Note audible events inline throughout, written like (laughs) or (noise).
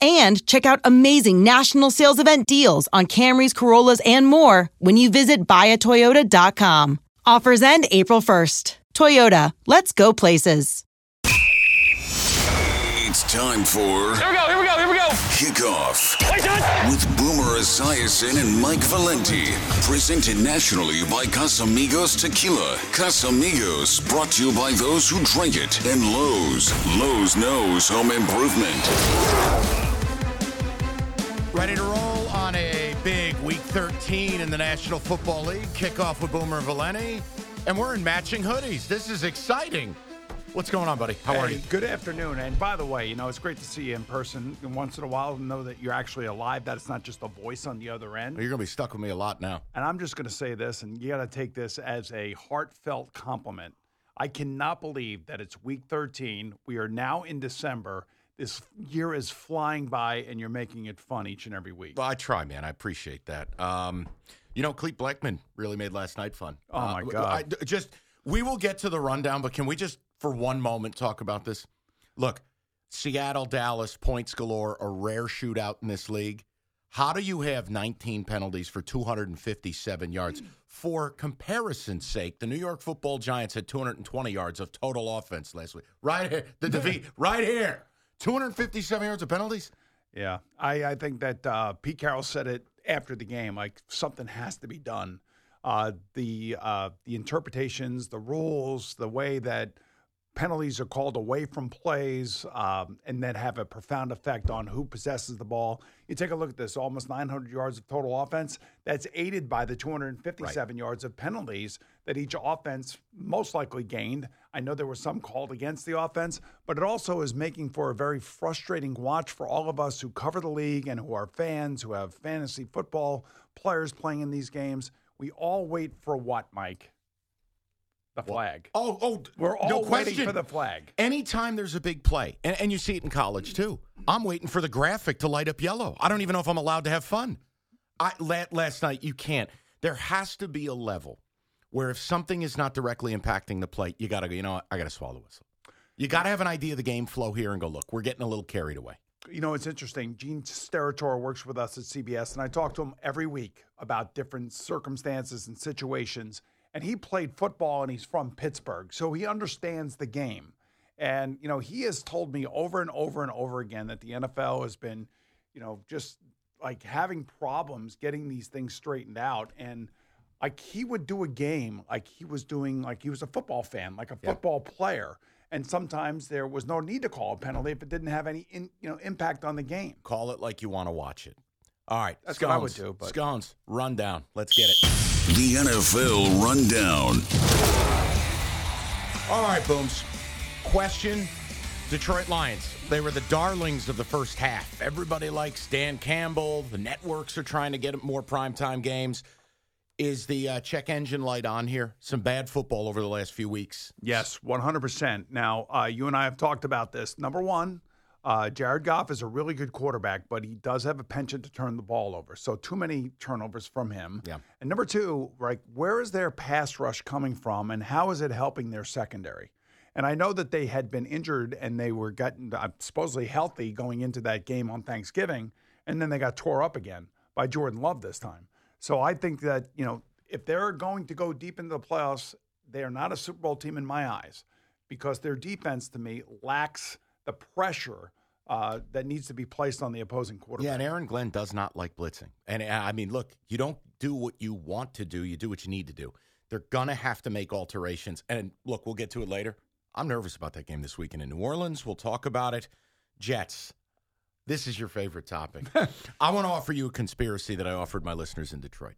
and check out amazing national sales event deals on Camrys, Corollas, and more when you visit buyatoyota.com. Offers end April 1st. Toyota, let's go places. It's time for Here we go, here we go, here we go. Kickoff Wait, with Boomer Esiason and Mike Valenti. Presented nationally by Casamigos Tequila. Casamigos, brought to you by those who drink it. And Lowe's. Lowe's knows home improvement. Ready to roll on a big week 13 in the National Football League. Kickoff with Boomer and Valenti. And we're in matching hoodies. This is exciting. What's going on, buddy? How are Hey, you? Good afternoon. And by the way, you know, it's great to see you in person and once in a while and know that you're actually alive, that it's not just a voice on the other end. You're going to be stuck with me a lot now. And I'm just going to say this, and you got to take this as a heartfelt compliment. I cannot believe that it's week 13. We are now in December. This year is flying by, and you're making it fun each and every week. Well, I try, man. I appreciate that. Um, you know, Clete Blakeman really made last night fun. Oh, my Uh, God. I- just we will get to the rundown, but can we just for one moment talk about this? Look, Seattle, Dallas, points galore, a rare shootout in this league. How do you have 19 penalties for 257 yards? For comparison's sake, the New York Football Giants had 220 yards of total offense last week. Right here, the defeat, right here, 257 yards of penalties. Yeah, I, I think that uh, Pete Carroll said it after the game. Like something has to be done. Uh, the uh, the interpretations, the rules, the way that penalties are called away from plays, um, and that have a profound effect on who possesses the ball. You take a look at this: almost 900 yards of total offense. That's aided by the 257 yards of penalties that each offense most likely gained. I know there were some called against the offense, but it also is making for a very frustrating watch for all of us who cover the league and who are fans, who have fantasy football players playing in these games. We all wait for what, Mike? The flag. Oh, oh, We're all no waiting question. for the flag. Anytime there's a big play, and, and you see it in college too, I'm waiting for the graphic to light up yellow. I don't even know if I'm allowed to have fun. I last night you can't. There has to be a level where if something is not directly impacting the play, you got to go. You know, what? I got to swallow the whistle. You got to have an idea of the game flow here and go. Look, we're getting a little carried away. You know, it's interesting. Gene Steratore works with us at CBS, and I talk to him every week about different circumstances and situations. And he played football and he's from Pittsburgh, so he understands the game. And, you know, he has told me over and over and over again that the NFL has been, you know, just like having problems getting these things straightened out. And like he would do a game like he was doing, like he was a football fan, like a football player. And sometimes there was no need to call a penalty if it didn't have any, in, you know, impact on the game. Call it like you want to watch it. All right, That's what I would do, but- Scones, rundown. Let's get it. The NFL Rundown. All right, Booms. Question Detroit Lions. They were the darlings of the first half. Everybody likes Dan Campbell. The networks are trying to get more primetime games. Is the uh, check engine light on here? Some bad football over the last few weeks. Yes, 100%. Now, uh, you and I have talked about this. Number one, uh, Jared Goff is a really good quarterback, but he does have a penchant to turn the ball over. So, too many turnovers from him. Yeah. And number two, like, where is their pass rush coming from and how is it helping their secondary? And I know that they had been injured and they were getting uh, supposedly healthy going into that game on Thanksgiving, and then they got tore up again by Jordan Love this time. So I think that you know if they're going to go deep into the playoffs, they are not a Super Bowl team in my eyes because their defense to me lacks the pressure uh, that needs to be placed on the opposing quarterback. Yeah, and Aaron Glenn does not like blitzing. And uh, I mean, look, you don't do what you want to do, you do what you need to do. They're going to have to make alterations. And look, we'll get to it later. I'm nervous about that game this weekend in New Orleans. We'll talk about it. Jets. This is your favorite topic. (laughs) I want to offer you a conspiracy that I offered my listeners in Detroit.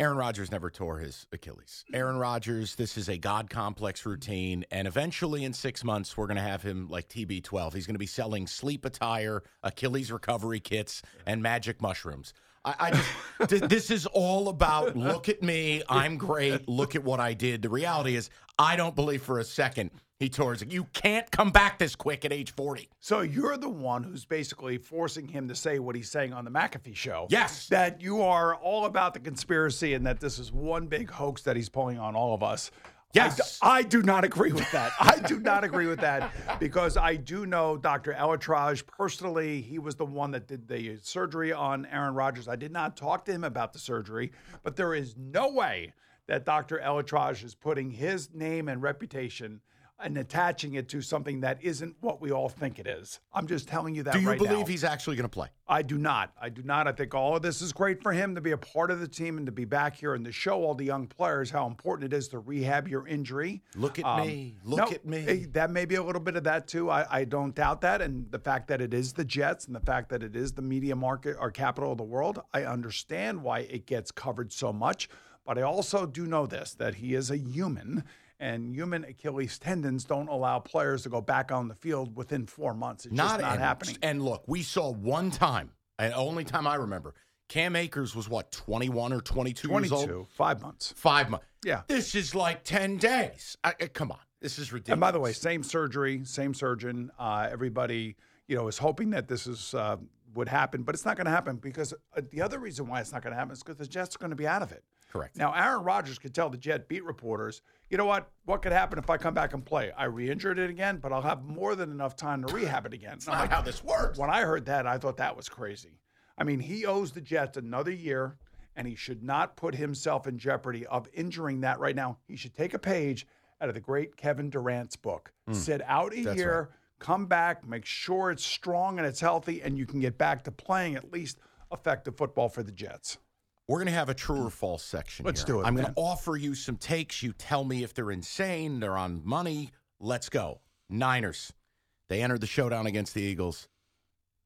Aaron Rodgers never tore his Achilles. Aaron Rodgers, this is a God complex routine. And eventually, in six months, we're going to have him like TB12. He's going to be selling sleep attire, Achilles recovery kits, and magic mushrooms. I, I just, (laughs) th- this is all about look at me. I'm great. Look at what I did. The reality is, I don't believe for a second he tore his. You can't come back this quick at age 40. So you're the one who's basically forcing him to say what he's saying on the McAfee show. Yes. That you are all about the conspiracy and that this is one big hoax that he's pulling on all of us. Yes. I, do not agree with that. I do not agree with that (laughs) because I do know Dr. ElAttrache personally. He was the one that did the surgery on Aaron Rodgers. I did not talk to him about the surgery, but there is no way that Dr. ElAttrache is putting his name and reputation and attaching it to something that isn't what we all think it is. I'm just telling you that Do you right believe now. he's actually going to play? I do not. I do not. I think all of this is great for him to be a part of the team and to be back here and to show all the young players how important it is to rehab your injury. Look at Um, me. Look no, at me. That may be a little bit of that too. I, I don't doubt that. And the fact that it is the Jets and the fact that it is the media market or capital of the world, I understand why it gets covered so much. But I also do know this that he is a human. And human Achilles tendons don't allow players to go back on the field within four months. It's just not and, happening. And look, we saw one time, and only time I remember, Cam Akers was what, 21 or 22, years old? 22, five months. Five months. Yeah. This is like 10 days. I, I- come on. This is ridiculous. And by the way, same surgery, same surgeon. Uh, everybody, you know, is hoping that this is uh, would happen, but it's not going to happen because uh, the other reason why it's not going to happen is because the Jets are going to be out of it. Correct. Now, Aaron Rodgers could tell the Jet beat reporters, you know what? What could happen if I come back and play? I re-injured it again, but I'll have more than enough time to rehab it again. That's not how this works. When I heard that, I thought that was crazy. I mean, he owes the Jets another year, and he should not put himself in jeopardy of injuring that right now. He should take a page out of the great Kevin Durant's book. Hmm. Sit out a year, come back, make sure it's strong and it's healthy, and you can get back to playing at least effective football for the Jets. We're going to have a true or false section. Let's here. do it, I'm going to offer you some takes. You tell me if they're insane, they're on money. Let's go. Niners. They entered the showdown against the Eagles,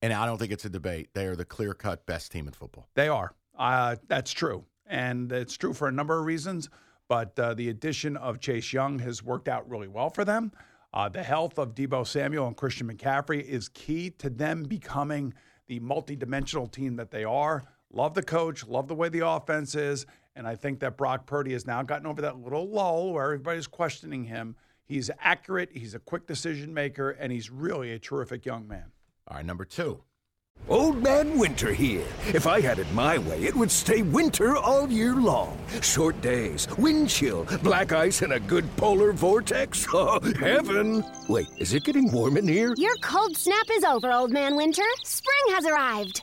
and I don't think it's a debate. They are the clear cut best team in football. They are. Uh, that's true. And it's true for a number of reasons. But uh, the addition of Chase Young has worked out really well for them. Uh, the health of Deebo Samuel and Christian McCaffrey is key to them becoming the multidimensional team that they are. Love the coach, love the way the offense is. And I think that Brock Purdy has now gotten over that little lull where everybody's questioning him. He's accurate, he's a quick decision maker, and he's really a terrific young man. All right, number two. Old Man Winter here. If I had it my way, it would stay winter all year long. Short days, wind chill, black ice, and a good polar vortex. (laughs) Oh, heaven! Wait, is it getting warm in here? Your cold snap is over, Old Man Winter. Spring has arrived.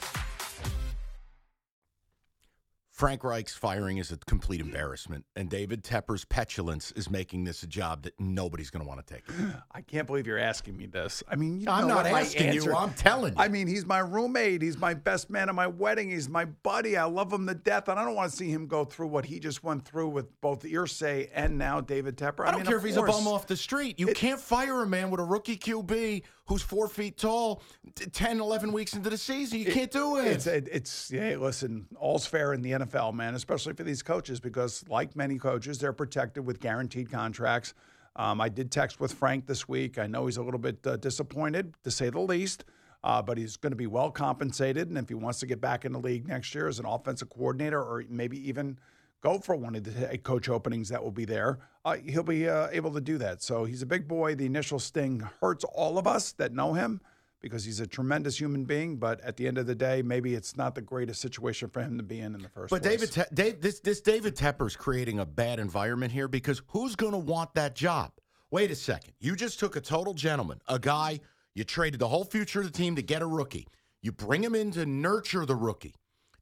Frank Reich's firing is a complete embarrassment, and David Tepper's petulance is making this a job that nobody's going to want to take. I can't believe you're asking me this. I mean, you I'm not asking you, I'm telling you. I mean, he's my roommate. He's my best man at my wedding. He's my buddy. I love him to death, and I don't want to see him go through what he just went through with both Irsay and now David Tepper. I don't mean, care if he's a bum off the street. You can't fire a man with a rookie QB who's four feet tall, t- 10, 11 weeks into the season. You can't do it. It's it, it's yeah. Listen, all's fair in the NFL, man. Especially for these coaches, because like many coaches, they're protected with guaranteed contracts. Um, I did text with Frank this week. I know he's a little bit uh, disappointed, to say the least, uh, but he's going to be well compensated. And if he wants to get back in the league next year as an offensive coordinator, or maybe even go for one of the head coach openings that will be there, uh, he'll be uh, able to do that. So he's a big boy. The initial sting hurts all of us that know him because he's a tremendous human being. But at the end of the day, maybe it's not the greatest situation for him to be in in the first But place. David, Te- Dave, this this David Tepper's creating a bad environment here because who's going to want that job? Wait a second. You just took a total gentleman, a guy you traded the whole future of the team to get a rookie. You bring him in to nurture the rookie.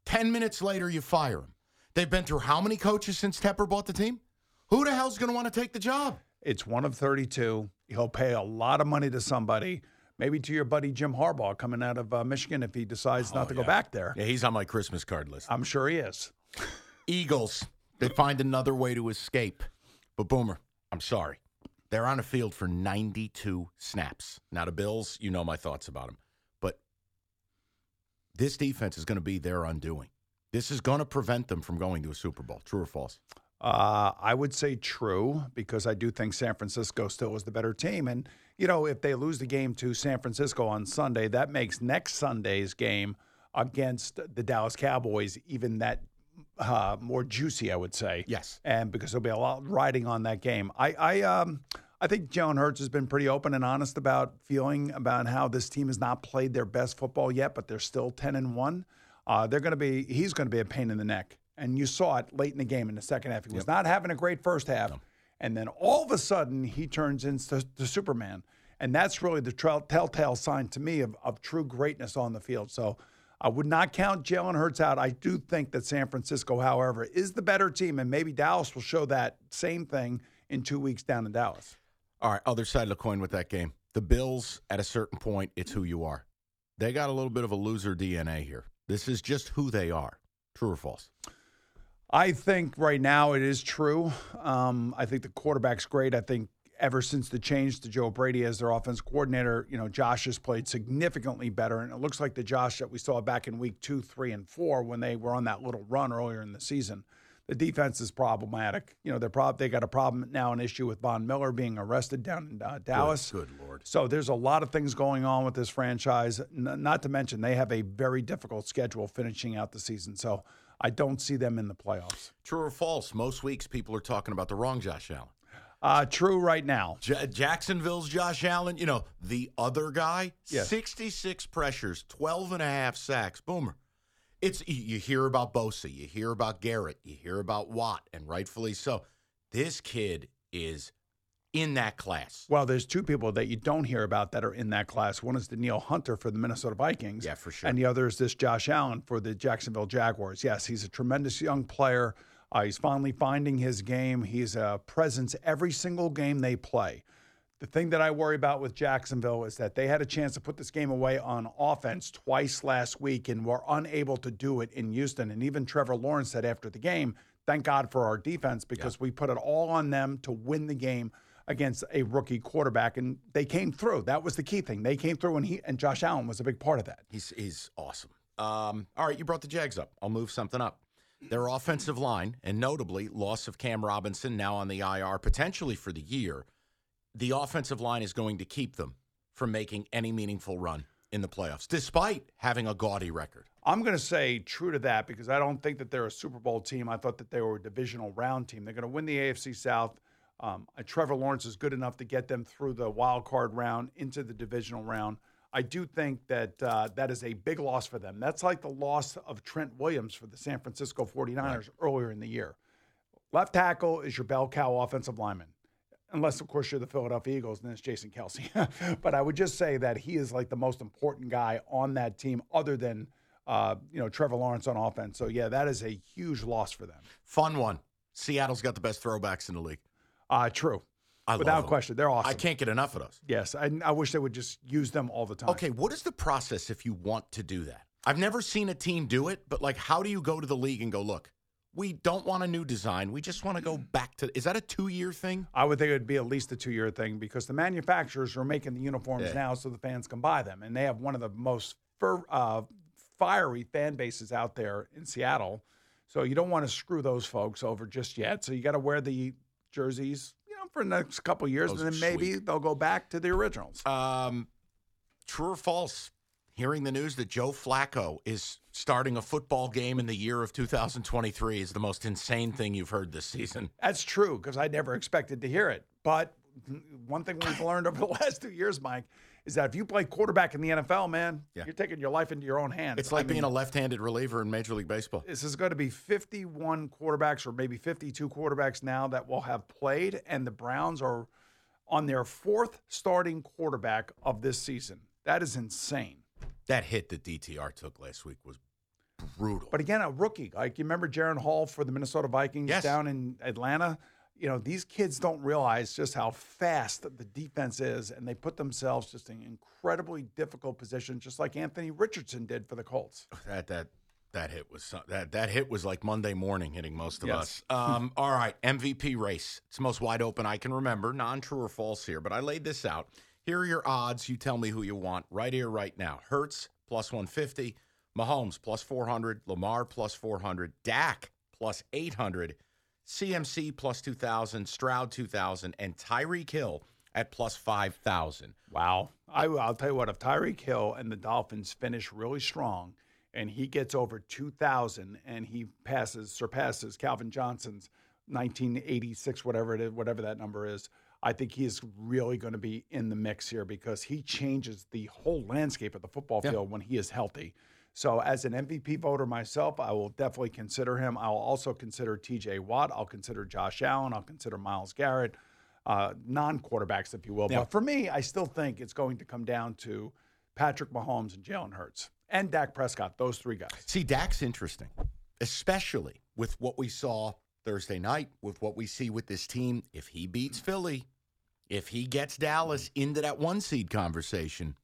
Ten minutes later, you fire him. They've been through how many coaches since Tepper bought the team? Who the hell's going to want to take the job? It's one of 32. He'll pay a lot of money to somebody, maybe to your buddy Jim Harbaugh coming out of uh, Michigan if he decides not to go back there. Yeah, he's on my Christmas card list. I'm sure he is. Eagles, they find another way to escape. But Boomer, I'm sorry. They're on a field for 92 snaps. Now, the Bills, you know my thoughts about them. But this defense is going to be their undoing. This is going to prevent them from going to a Super Bowl. True or false? Uh, I would say true because I do think San Francisco still is the better team. And, you know, if they lose the game to San Francisco on Sunday, that makes next Sunday's game against the Dallas Cowboys even that uh, more juicy, I would say. Yes. And because there'll be a lot riding on that game. I, I, um, I think Jalen Hurts has been pretty open and honest about feeling about how this team has not played their best football yet, but they're still 10 and 1. Uh, they're going to be, he's going to be a pain in the neck. And you saw it late in the game in the second half. He was not having a great first half. And then all of a sudden, he turns into the Superman. And that's really the trail, telltale sign to me of, of true greatness on the field. So I would not count Jalen Hurts out. I do think that San Francisco, however, is the better team. And maybe Dallas will show that same thing in two weeks down in Dallas. All right, other side of the coin with that game. The Bills, at a certain point, it's who you are. They got a little bit of a loser DNA here. This is just who they are. True or false? I think right now it is true. Um, I think the quarterback's great. I think ever since the change to Joe Brady as their offense coordinator, you know, Josh has played significantly better. And it looks like the Josh that we saw back in week two, three, and four when they were on that little run earlier in the season. The defense is problematic. You know, they're prob- they got a problem now, an issue with Von Miller being arrested down in uh, Dallas. Good, Lord. So there's a lot of things going on with this franchise. N- not to mention they have a very difficult schedule finishing out the season. So I don't see them in the playoffs. True or false? Most weeks people are talking about the wrong Josh Allen. Uh, true right now. J- Jacksonville's Josh Allen, you know, the other guy, Yes. 66 pressures, 12 and a half sacks. Boomer. It's you- hear about Bosa, you hear about Garrett, you hear about Watt, and rightfully so. This kid is in that class. Well, there's two people that you don't hear about that are in that class. One is Danielle Hunter for the Minnesota Vikings. Yeah, for sure. And the other is this Josh Allen for the Jacksonville Jaguars. Yes, he's a tremendous young player. Uh, he's finally finding his game. He's a presence every single game they play. The thing that I worry about with Jacksonville is that they had a chance to put this game away on offense twice last week and were unable to do it in Houston. And even Trevor Lawrence said after the game, thank God for our defense because we put it all on them to win the game against a rookie quarterback. And they came through. That was the key thing. They came through, and he and Josh Allen was a big part of that. He's he's awesome. Um, all right, you brought the Jags up. I'll move something up. Their offensive line, and notably loss of Cam Robinson now on the IR, potentially for the year. The offensive line is going to keep them from making any meaningful run in the playoffs, despite having a gaudy record. I'm going to say true to that because I don't think that they're a Super Bowl team. I thought that they were a divisional round team. They're going to win the AFC South. Um, uh, Trevor Lawrence is good enough to get them through the wild card round into the divisional round. I do think that uh, that is a big loss for them. That's like the loss of Trent Williams for the San Francisco 49ers earlier in the year. Left tackle is your bell cow offensive lineman. Unless, of course, you're the Philadelphia Eagles, and then it's Jason Kelce. (laughs) but I would just say that he is like the most important guy on that team, other than uh, you know Trevor Lawrence on offense. So yeah, that is a huge loss for them. Fun one. Seattle's got the best throwbacks in the league. Uh, true, I love without question, they're awesome. I can't get enough of those. Yes, I, I wish they would just use them all the time. Okay, what is the process if you want to do that? I've never seen a team do it, but like, how do you go to the league and go, look, we don't want a new design. We just want to go back to. Is that a two year thing? I would think it would be at least a two year thing because the manufacturers are making the uniforms Yeah. now so the fans can buy them. And they have one of the most fer- uh, fiery fan bases out there in Seattle. So you don't want to screw those folks over just yet. So you got to wear the jerseys, you know, for the next couple years. Those and then maybe sweet. they'll go back to the originals. Um, true or false? Hearing the news that Joe Flacco is starting a football game in the year of 2023 is the most insane thing you've heard this season. That's true because I never expected to hear it. But one thing we've learned over the (laughs) last two years, Mike, is that if you play quarterback in the NFL, man, Yeah. you're taking your life into your own hands. It's like I being mean, a left-handed reliever in Major League Baseball. This is going to be 51 quarterbacks or maybe 52 quarterbacks now that will have played, and the Browns are on their fourth starting quarterback of this season. That is insane. That hit that DTR took last week was brutal. But again, a rookie. Like you remember Jaren Hall for the Minnesota Vikings Yes. down in Atlanta? You know, these kids don't realize just how fast the defense is, and they put themselves just in incredibly difficult position, just like Anthony Richardson did for the Colts. (laughs) that that that hit was that that hit was like Monday morning hitting most of Yes. us. Um, (laughs) all right, MVP race. It's the most wide open I can remember. Non true or false here, but I laid this out. Here are your odds. You tell me who you want right here, right now. Hurts plus one fifty, Mahomes plus four hundred, Lamar plus four hundred, Dak plus eight hundred, CMC plus two thousand, Stroud two thousand, and Tyreek Hill at plus five thousand. Wow. I, I'll tell you what, if Tyreek Hill and the Dolphins finish really strong and he gets over 2,000 and he passes, surpasses Calvin Johnson's 1986, whatever it is, whatever that number is, I think he is really going to be in the mix here because he changes the whole landscape of the football Yeah. field when he is healthy. So, as an MVP voter myself, I will definitely consider him. I'll also consider TJ Watt. I'll consider Josh Allen. I'll consider Myles Garrett, uh, non quarterbacks, if you will. Yeah. But for me, I still think it's going to come down to Patrick Mahomes and Jalen Hurts and Dak Prescott, those three guys. See, Dak's interesting, especially with what we saw Thursday night, with what we see with this team. If he beats Philly, if he gets Dallas mm. into that one seed conversation,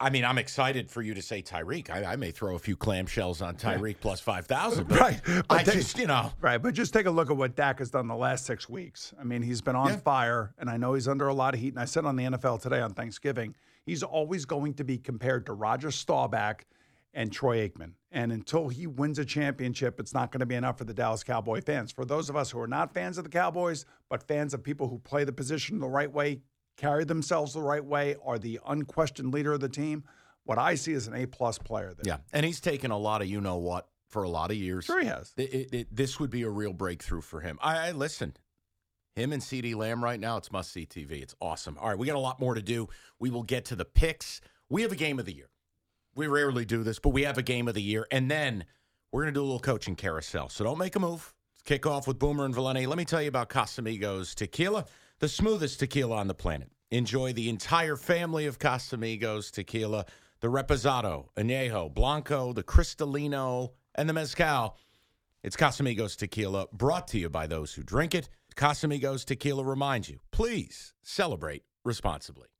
I mean, I'm excited for you to say Tyreek. I, I may throw a few clamshells on Tyreek plus 5,000. (laughs) Right, but I just, you know, Right, but just take a look at what Dak has done the last six weeks. I mean, he's been on Yeah. fire, and I know he's under a lot of heat. And I said on the NFL today on Thanksgiving, he's always going to be compared to Roger Staubach and Troy Aikman. And until he wins a championship, it's not going to be enough for the Dallas Cowboy fans. For those of us who are not fans of the Cowboys, but fans of people who play the position the right way, carry themselves the right way, are the unquestioned leader of the team, what I see is an A plus player there. yeah. And he's taken a lot of you know what for a lot of years. Sure he has. It, it, it- this would be a real breakthrough for him. I, I listen. Him and CeeDee Lamb right now, it's must see TV. It's awesome. All right, we got a lot more to do. We will get to the picks. We have a game of the year. We rarely do this, but we have a game of the year, and then we're going to do a little coaching carousel. So don't make a move. Kick off with Boomer and Valenti. Let me tell you about Casamigos Tequila, the smoothest tequila on the planet. Enjoy the entire family of Casamigos Tequila, the Reposado, Añejo, Blanco, the Cristalino, and the Mezcal. It's Casamigos Tequila, brought to you by those who drink it. Casamigos Tequila reminds you, please celebrate responsibly.